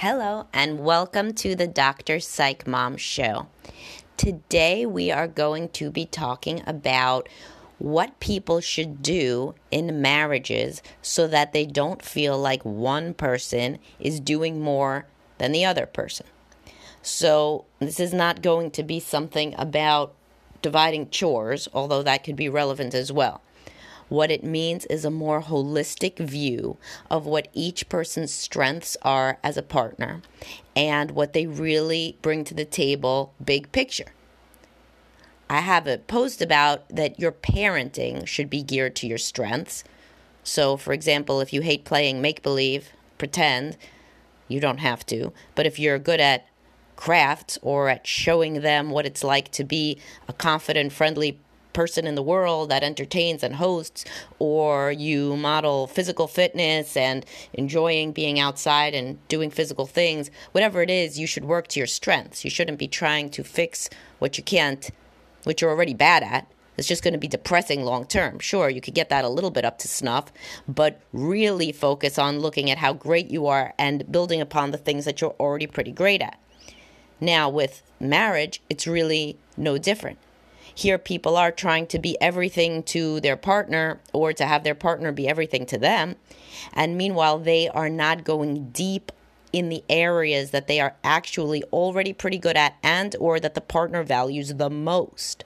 Hello, and welcome to the Dr. Psych Mom Show. Today, we are going to be talking about what people should do in marriages so that they don't feel like one person is doing more than the other person. So, this is not going to be something about dividing chores, although that could be relevant as well. What it means is a more holistic view of what each person's strengths are as a partner and what they really bring to the table, big picture. I have a post about that your parenting should be geared to your strengths. So, for example, if you hate playing make believe, pretend, you don't have to. But if you're good at crafts or at showing them what it's like to be a confident, friendly person in the world that entertains and hosts, or you model physical fitness and enjoying being outside and doing physical things, whatever it is, you should work to your strengths. You shouldn't be trying to fix what you can't, what you're already bad at. It's just going to be depressing long term. Sure, you could get that a little bit up to snuff, but really focus on looking at how great you are and building upon the things that you're already pretty great at. Now, with marriage, it's really no different. Here, people are trying to be everything to their partner or to have their partner be everything to them. And meanwhile, they are not going deep in the areas that they are actually already pretty good at and or that the partner values the most.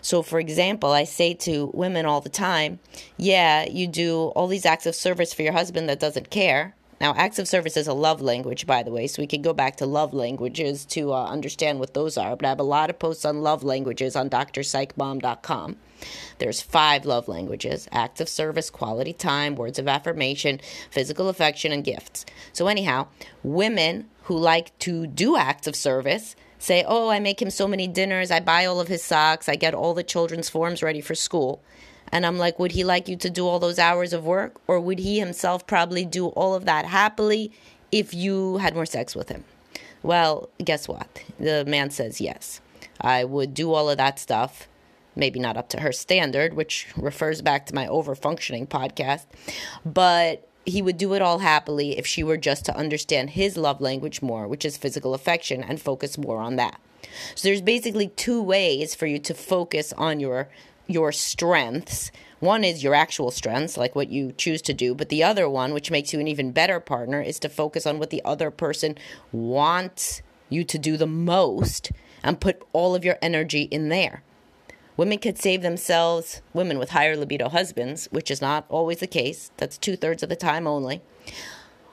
So, for example, I say to women all the time, yeah, you do all these acts of service for your husband that doesn't care. Now, acts of service is a love language, by the way, so we can go back to love languages to uh, understand what those are. But I have a lot of posts on love languages on drpsychmom.com. There's five love languages acts of service, quality time, words of affirmation, physical affection, and gifts. So, anyhow, women who like to do acts of service say, Oh, I make him so many dinners, I buy all of his socks, I get all the children's forms ready for school. And I'm like, would he like you to do all those hours of work? Or would he himself probably do all of that happily if you had more sex with him? Well, guess what? The man says yes. I would do all of that stuff. Maybe not up to her standard, which refers back to my overfunctioning podcast. But he would do it all happily if she were just to understand his love language more, which is physical affection, and focus more on that. So there's basically two ways for you to focus on your your strengths. One is your actual strengths, like what you choose to do, but the other one, which makes you an even better partner, is to focus on what the other person wants you to do the most and put all of your energy in there. Women could save themselves, women with higher libido husbands, which is not always the case, that's two thirds of the time only.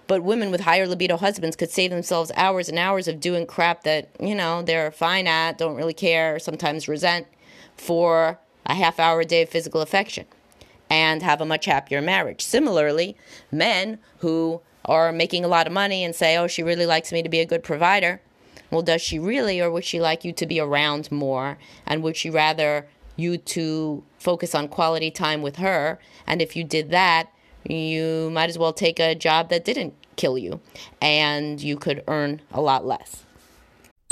But women with higher libido husbands could save themselves hours and hours of doing crap that, you know, they're fine at, don't really care, sometimes resent for a half hour a day of physical affection and have a much happier marriage. Similarly, men who are making a lot of money and say, oh, she really likes me to be a good provider. Well, does she really, or would she like you to be around more? And would she rather you to focus on quality time with her? And if you did that, you might as well take a job that didn't kill you and you could earn a lot less.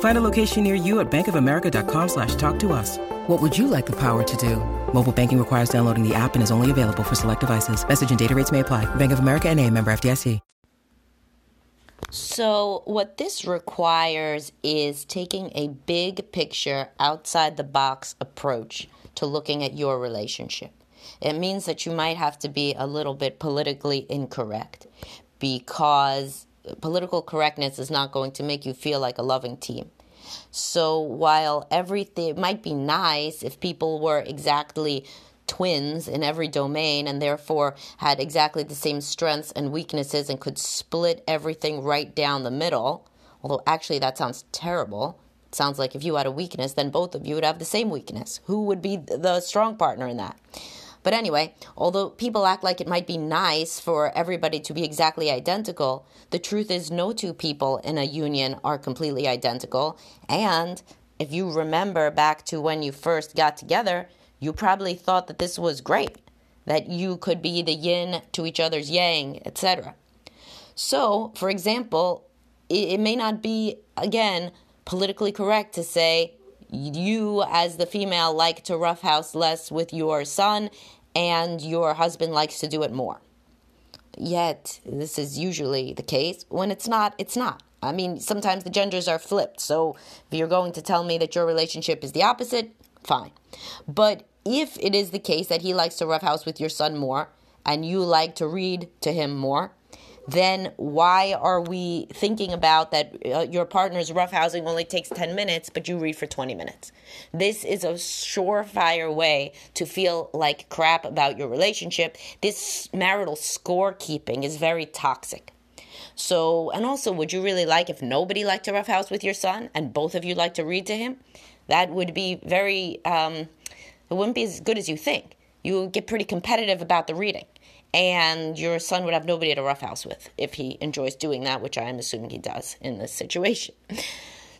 Find a location near you at bankofamerica.com slash talk to us. What would you like the power to do? Mobile banking requires downloading the app and is only available for select devices. Message and data rates may apply. Bank of America and a member FDIC. So, what this requires is taking a big picture, outside the box approach to looking at your relationship. It means that you might have to be a little bit politically incorrect because political correctness is not going to make you feel like a loving team. So, while everything might be nice if people were exactly twins in every domain and therefore had exactly the same strengths and weaknesses and could split everything right down the middle. Although, actually, that sounds terrible. It sounds like if you had a weakness, then both of you would have the same weakness. Who would be the strong partner in that? But anyway, although people act like it might be nice for everybody to be exactly identical, the truth is no two people in a union are completely identical. And if you remember back to when you first got together, you probably thought that this was great. that you could be the yin to each other's yang, etc. So, for example, it, may not be, again, politically correct to say you, as the female, like to roughhouse less with your son, and your husband likes to do it more. Yet, this is usually the case. When it's not, it's not. I mean, sometimes the genders are flipped. So if you're going to tell me that your relationship is the opposite, fine. But if it is the case that he likes to roughhouse with your son more and you like to read to him more, then why are we thinking about that uh, your partner's roughhousing only takes 10 minutes, but you read for 20 minutes? This is a surefire way to feel like crap about your relationship. This marital scorekeeping is very toxic. So, and also, would you really like if nobody liked to roughhouse with your son and both of you like to read to him? That would be very, um, it wouldn't be as good as you think. You would get pretty competitive about the reading and your son would have nobody to roughhouse with if he enjoys doing that, which I'm assuming he does in this situation.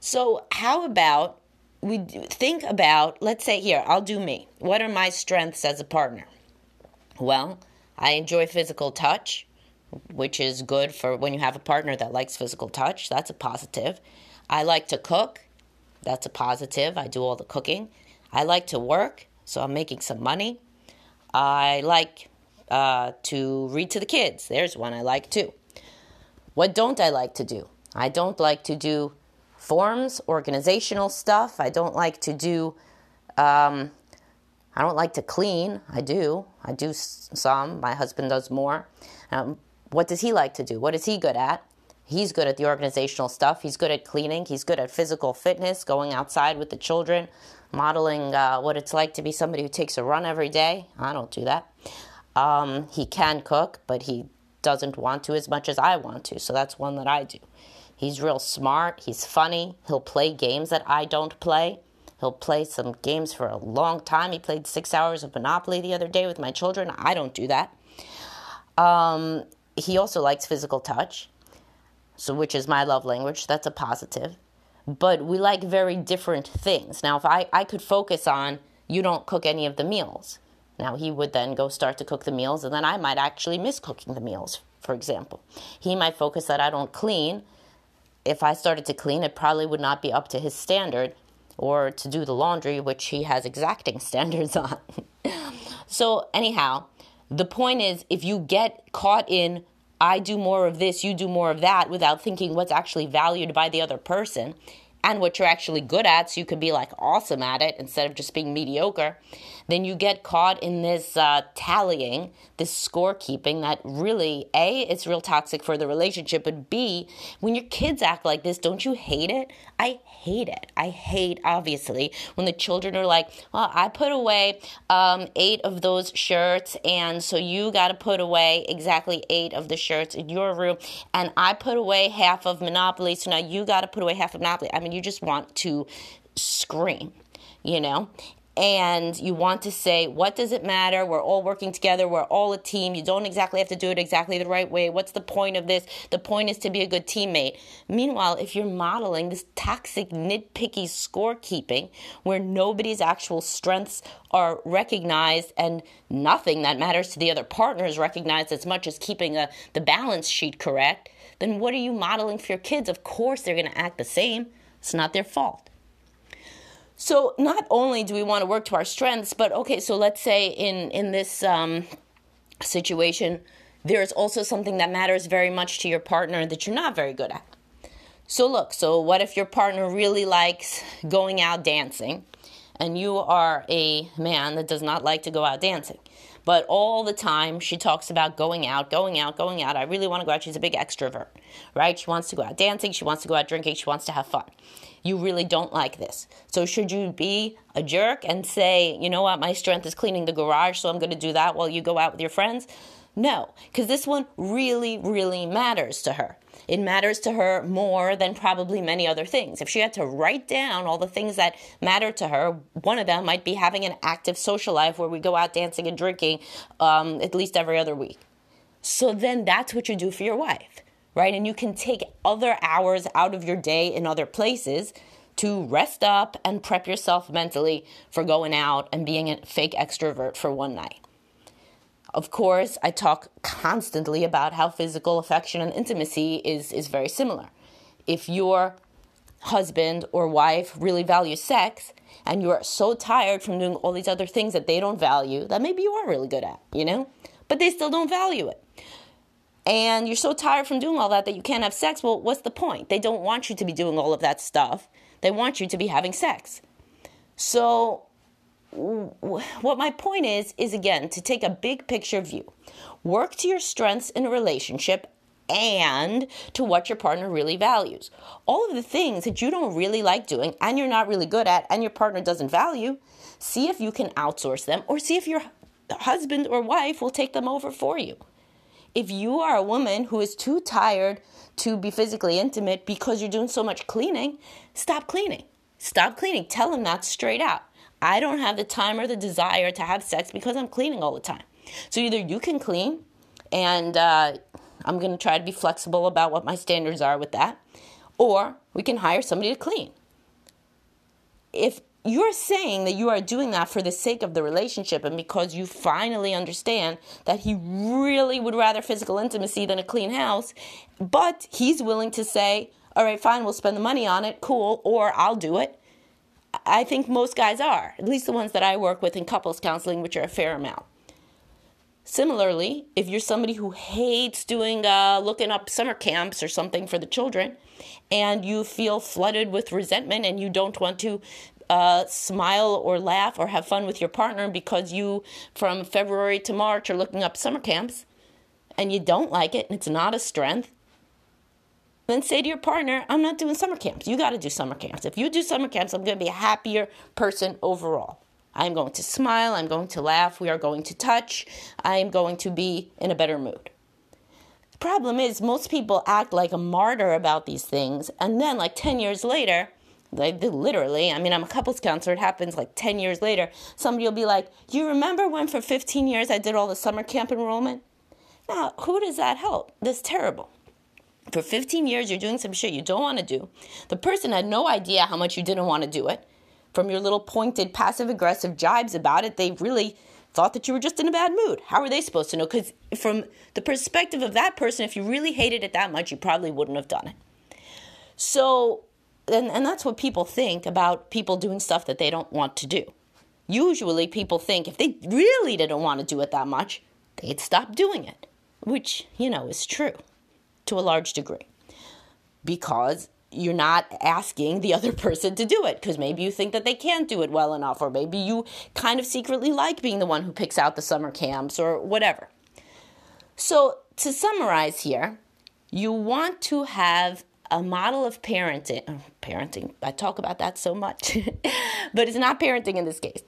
So, how about we think about, let's say here, I'll do me. What are my strengths as a partner? Well, I enjoy physical touch, which is good for when you have a partner that likes physical touch. That's a positive. I like to cook. That's a positive. I do all the cooking. I like to work, so I'm making some money. I like uh, to read to the kids. There's one I like too. What don't I like to do? I don't like to do forms, organizational stuff. I don't like to do, um, I don't like to clean. I do. I do some. My husband does more. Um, what does he like to do? What is he good at? He's good at the organizational stuff. He's good at cleaning. He's good at physical fitness, going outside with the children, modeling uh, what it's like to be somebody who takes a run every day. I don't do that. Um, he can cook, but he doesn't want to as much as I want to. So that's one that I do. He's real smart. He's funny. He'll play games that I don't play. He'll play some games for a long time. He played six hours of Monopoly the other day with my children. I don't do that. Um, he also likes physical touch, so which is my love language. That's a positive. But we like very different things. Now, if I, I could focus on you don't cook any of the meals, now, he would then go start to cook the meals, and then I might actually miss cooking the meals, for example. He might focus that I don't clean. If I started to clean, it probably would not be up to his standard, or to do the laundry, which he has exacting standards on. so, anyhow, the point is if you get caught in, I do more of this, you do more of that, without thinking what's actually valued by the other person, and what you're actually good at, so you can be like awesome at it instead of just being mediocre, then you get caught in this uh, tallying, this scorekeeping that really, A, it's real toxic for the relationship, but B, when your kids act like this, don't you hate it? I hate it. I hate, obviously, when the children are like, well, I put away um, eight of those shirts, and so you got to put away exactly eight of the shirts in your room, and I put away half of Monopoly, so now you got to put away half of Monopoly. I mean, you just want to scream, you know? And you want to say, what does it matter? We're all working together. We're all a team. You don't exactly have to do it exactly the right way. What's the point of this? The point is to be a good teammate. Meanwhile, if you're modeling this toxic, nitpicky scorekeeping where nobody's actual strengths are recognized and nothing that matters to the other partner is recognized as much as keeping a, the balance sheet correct, then what are you modeling for your kids? Of course, they're going to act the same. It's not their fault. So not only do we want to work to our strengths, but okay, so let's say in in this um, situation, there's also something that matters very much to your partner that you're not very good at. So look, so what if your partner really likes going out dancing, and you are a man that does not like to go out dancing? But all the time she talks about going out, going out, going out. I really want to go out. She's a big extrovert, right? She wants to go out dancing, she wants to go out drinking, she wants to have fun you really don't like this. So, should you be a jerk and say, you know what, my strength is cleaning the garage, so I'm going to do that while you go out with your friends? No, because this one really, really matters to her. It matters to her more than probably many other things. If she had to write down all the things that matter to her, one of them might be having an active social life where we go out dancing and drinking um, at least every other week. So then that's what you do for your wife right? And you can take other hours out of your day in other places to rest up and prep yourself mentally for going out and being a fake extrovert for one night. Of course, I talk constantly about how physical affection and intimacy is, is very similar. If your husband or wife really values sex and you're so tired from doing all these other things that they don't value that maybe you are really good at, you know, but they still don't value it. And you're so tired from doing all that that you can't have sex. Well, what's the point? They don't want you to be doing all of that stuff. They want you to be having sex. So what my point is is again to take a big picture view. Work to your strengths in a relationship and to what your partner really values. All of the things that you don't really like doing and you're not really good at and your partner doesn't value see if you can outsource them or see if your husband or wife will take them over for you. If you are a woman who is too tired to be physically intimate because you're doing so much cleaning stop cleaning. Stop cleaning. Tell them that straight out I don't have the time or the desire to have sex because I'm cleaning all the time. So either you can clean, and uh, I'm going to try to be flexible about what my standards are with that, or we can hire somebody to clean. If you're saying that you are doing that for the sake of the relationship and because you finally understand that he really would rather physical intimacy than a clean house, but he's willing to say, all right, fine, we'll spend the money on it, cool, or I'll do it I think most guys are, at least the ones that I work with in couples counseling, which are a fair amount. Similarly, if you're somebody who hates doing uh, looking up summer camps or something for the children, and you feel flooded with resentment and you don't want to uh, smile or laugh or have fun with your partner because you, from February to March, are looking up summer camps, and you don't like it and it's not a strength, then say to your partner, I'm not doing summer camps. You got to do summer camps. If you do summer camps, I'm going to be a happier person overall. I'm going to smile. I'm going to laugh. We are going to touch. I am going to be in a better mood. The problem is, most people act like a martyr about these things. And then, like 10 years later, like literally, I mean, I'm a couples counselor. It happens like 10 years later. Somebody will be like, You remember when for 15 years I did all the summer camp enrollment? Now, who does that help? That's terrible for 15 years you're doing some shit you don't want to do. The person had no idea how much you didn't want to do it. From your little pointed passive aggressive jibes about it, they really thought that you were just in a bad mood. How are they supposed to know? Because from the perspective of that person, if you really hated it that much, you probably wouldn't have done it. So, and, and that's what people think about people doing stuff that they don't want to do. Usually, people think if they really didn't want to do it that much, they'd stop doing it, which, you know, is true to a large degree because you're not asking the other person to do it because maybe you think that they can't do it well enough, or maybe you kind of secretly like being the one who picks out the summer camps or whatever. So, to summarize here, you want to have a model of parenting. Uh, parenting, I talk about that so much, but it's not parenting in this case.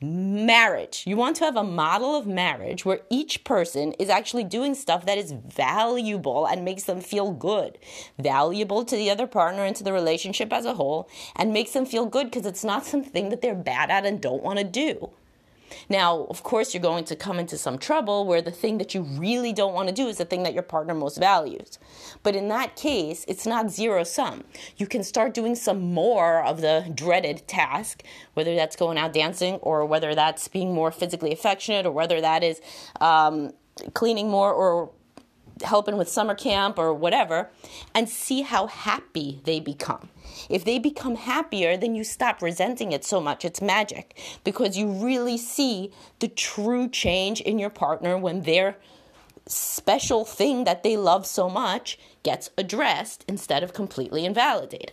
Marriage. You want to have a model of marriage where each person is actually doing stuff that is valuable and makes them feel good. Valuable to the other partner and to the relationship as a whole, and makes them feel good because it's not something that they're bad at and don't want to do. Now, of course, you're going to come into some trouble where the thing that you really don't want to do is the thing that your partner most values. But in that case, it's not zero sum. You can start doing some more of the dreaded task, whether that's going out dancing or whether that's being more physically affectionate or whether that is um, cleaning more or helping with summer camp or whatever, and see how happy they become. If they become happier, then you stop resenting it so much. It's magic because you really see the true change in your partner when their special thing that they love so much gets addressed instead of completely invalidated.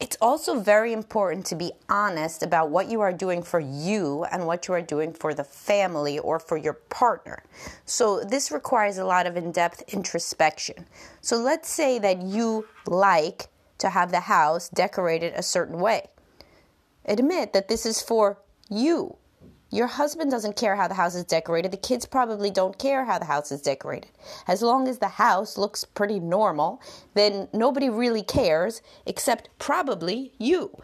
It's also very important to be honest about what you are doing for you and what you are doing for the family or for your partner. So, this requires a lot of in depth introspection. So, let's say that you like to have the house decorated a certain way. Admit that this is for you. Your husband doesn't care how the house is decorated. The kids probably don't care how the house is decorated. As long as the house looks pretty normal, then nobody really cares except probably you.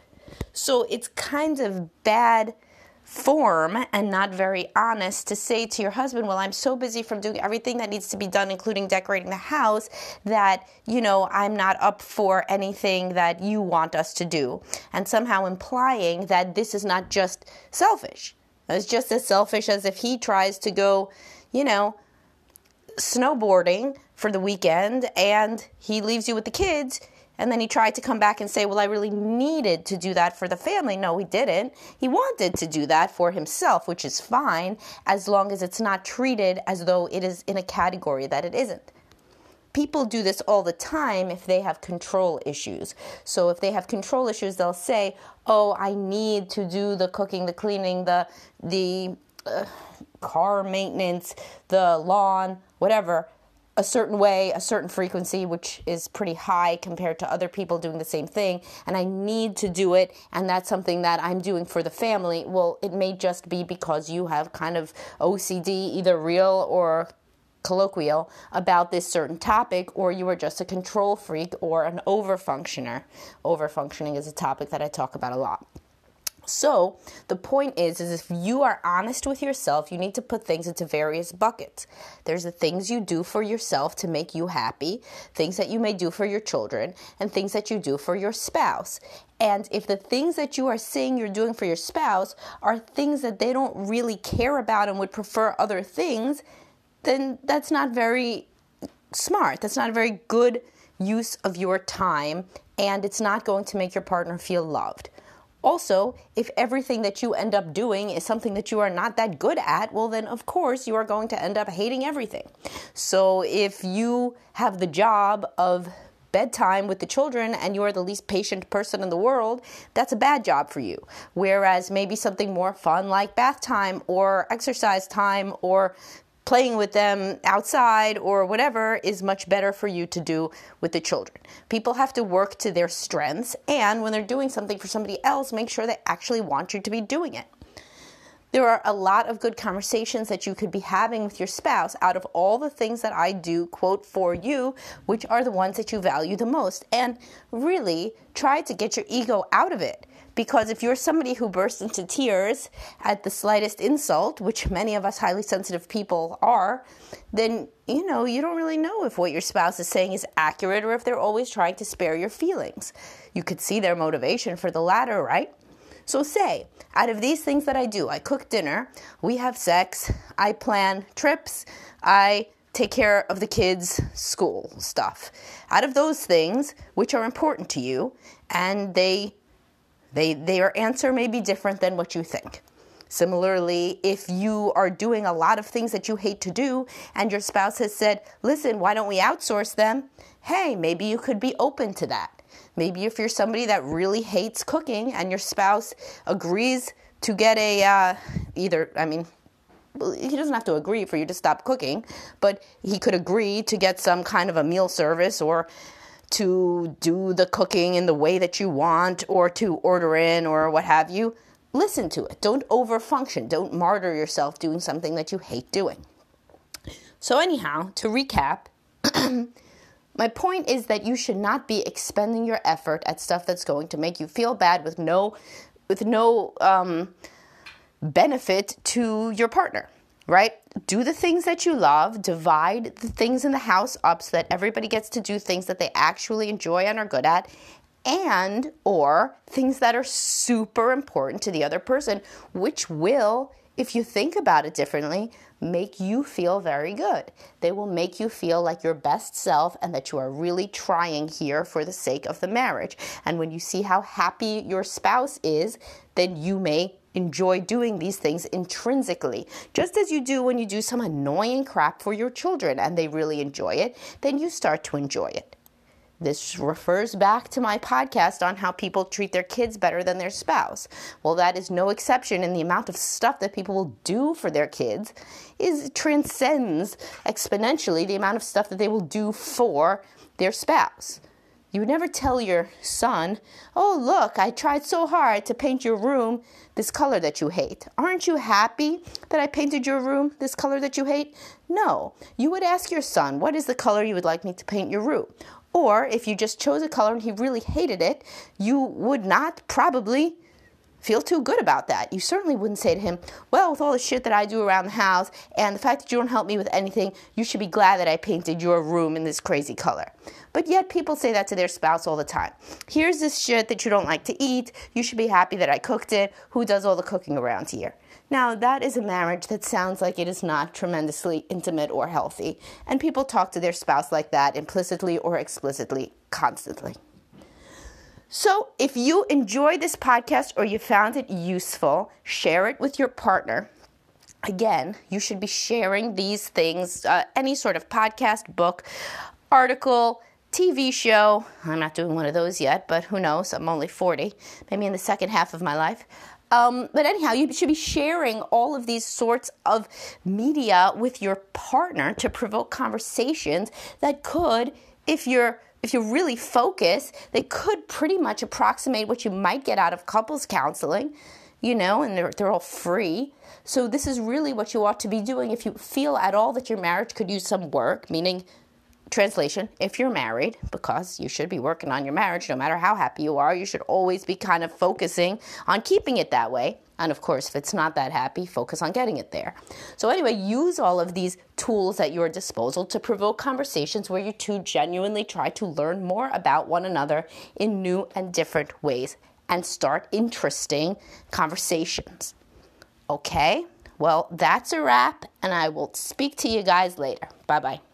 So it's kind of bad form and not very honest to say to your husband, Well, I'm so busy from doing everything that needs to be done, including decorating the house, that, you know, I'm not up for anything that you want us to do. And somehow implying that this is not just selfish. It's just as selfish as if he tries to go, you know, snowboarding for the weekend and he leaves you with the kids and then he tried to come back and say, Well, I really needed to do that for the family. No, he didn't. He wanted to do that for himself, which is fine as long as it's not treated as though it is in a category that it isn't. People do this all the time if they have control issues. So, if they have control issues, they'll say, Oh, I need to do the cooking, the cleaning, the, the uh, car maintenance, the lawn, whatever a certain way, a certain frequency, which is pretty high compared to other people doing the same thing, and I need to do it, and that's something that I'm doing for the family. Well, it may just be because you have kind of OCD, either real or colloquial, about this certain topic, or you are just a control freak or an overfunctioner. Overfunctioning is a topic that I talk about a lot. So the point is, is if you are honest with yourself, you need to put things into various buckets. There's the things you do for yourself to make you happy, things that you may do for your children, and things that you do for your spouse. And if the things that you are saying you're doing for your spouse are things that they don't really care about and would prefer other things, then that's not very smart. That's not a very good use of your time, and it's not going to make your partner feel loved. Also, if everything that you end up doing is something that you are not that good at, well, then of course you are going to end up hating everything. So if you have the job of bedtime with the children and you are the least patient person in the world, that's a bad job for you. Whereas maybe something more fun like bath time or exercise time or playing with them outside or whatever is much better for you to do with the children. People have to work to their strengths, and when they're doing something for somebody else, make sure they actually want you to be doing it. There are a lot of good conversations that you could be having with your spouse out of all the things that I do, quote, for you, which are the ones that you value the most. And really try to get your ego out of it because if you're somebody who bursts into tears at the slightest insult, which many of us highly sensitive people are, then you know, you don't really know if what your spouse is saying is accurate or if they're always trying to spare your feelings. You could see their motivation for the latter, right? So, say, out of these things that I do, I cook dinner, we have sex, I plan trips, I take care of the kids' school stuff. Out of those things, which are important to you, and they they, their answer may be different than what you think. Similarly, if you are doing a lot of things that you hate to do and your spouse has said, listen, why don't we outsource them? Hey, maybe you could be open to that. Maybe if you're somebody that really hates cooking and your spouse agrees to get a, uh, either, I mean, he doesn't have to agree for you to stop cooking, but he could agree to get some kind of a meal service or to do the cooking in the way that you want or to order in or what have you, listen to it. Don't overfunction. Don't martyr yourself doing something that you hate doing. So, anyhow, to recap, my point is that you should not be expending your effort at stuff that's going to make you feel bad with no, with no um, benefit to your partner right? Do the things that you love, divide the things in the house up so that everybody gets to do things that they actually enjoy and are good at and or things that are super important to the other person which will if you think about it differently make you feel very good they will make you feel like your best self and that you are really trying here for the sake of the marriage and when you see how happy your spouse is then you may enjoy doing these things intrinsically. Just as you do when you do some annoying crap for your children and they really enjoy it, then you start to enjoy it. This refers back to my podcast on how people treat their kids better than their spouse. Well, that is no exception in the amount of stuff that people will do for their kids is transcends exponentially the amount of stuff that they will do for their spouse. You would never tell your son, Oh, look, I tried so hard to paint your room this color that you hate. Aren't you happy that I painted your room this color that you hate? No. You would ask your son, What is the color you would like me to paint your room? Or if you just chose a color and he really hated it, you would not probably feel too good about that. You certainly wouldn't say to him, Well, with all the shit that I do around the house and the fact that you don't help me with anything, you should be glad that I painted your room in this crazy color. But yet people say that to their spouse all the time. Here's this shit that you don't like to eat. You should be happy that I cooked it. Who does all the cooking around here? Now, that is a marriage that sounds like it is not tremendously intimate or healthy, and people talk to their spouse like that implicitly or explicitly constantly. So, if you enjoyed this podcast or you found it useful, share it with your partner. Again, you should be sharing these things, uh, any sort of podcast, book, article, TV show. I'm not doing one of those yet, but who knows? I'm only 40, maybe in the second half of my life. Um, but anyhow, you should be sharing all of these sorts of media with your partner to provoke conversations that could, if you're if you really focus, they could pretty much approximate what you might get out of couples counseling, you know, and they're, they're all free. So, this is really what you ought to be doing if you feel at all that your marriage could use some work, meaning translation, if you're married, because you should be working on your marriage no matter how happy you are, you should always be kind of focusing on keeping it that way. And of course, if it's not that happy, focus on getting it there. So, anyway, use all of these tools at your disposal to provoke conversations where you two genuinely try to learn more about one another in new and different ways and start interesting conversations. Okay? Well, that's a wrap, and I will speak to you guys later. Bye bye.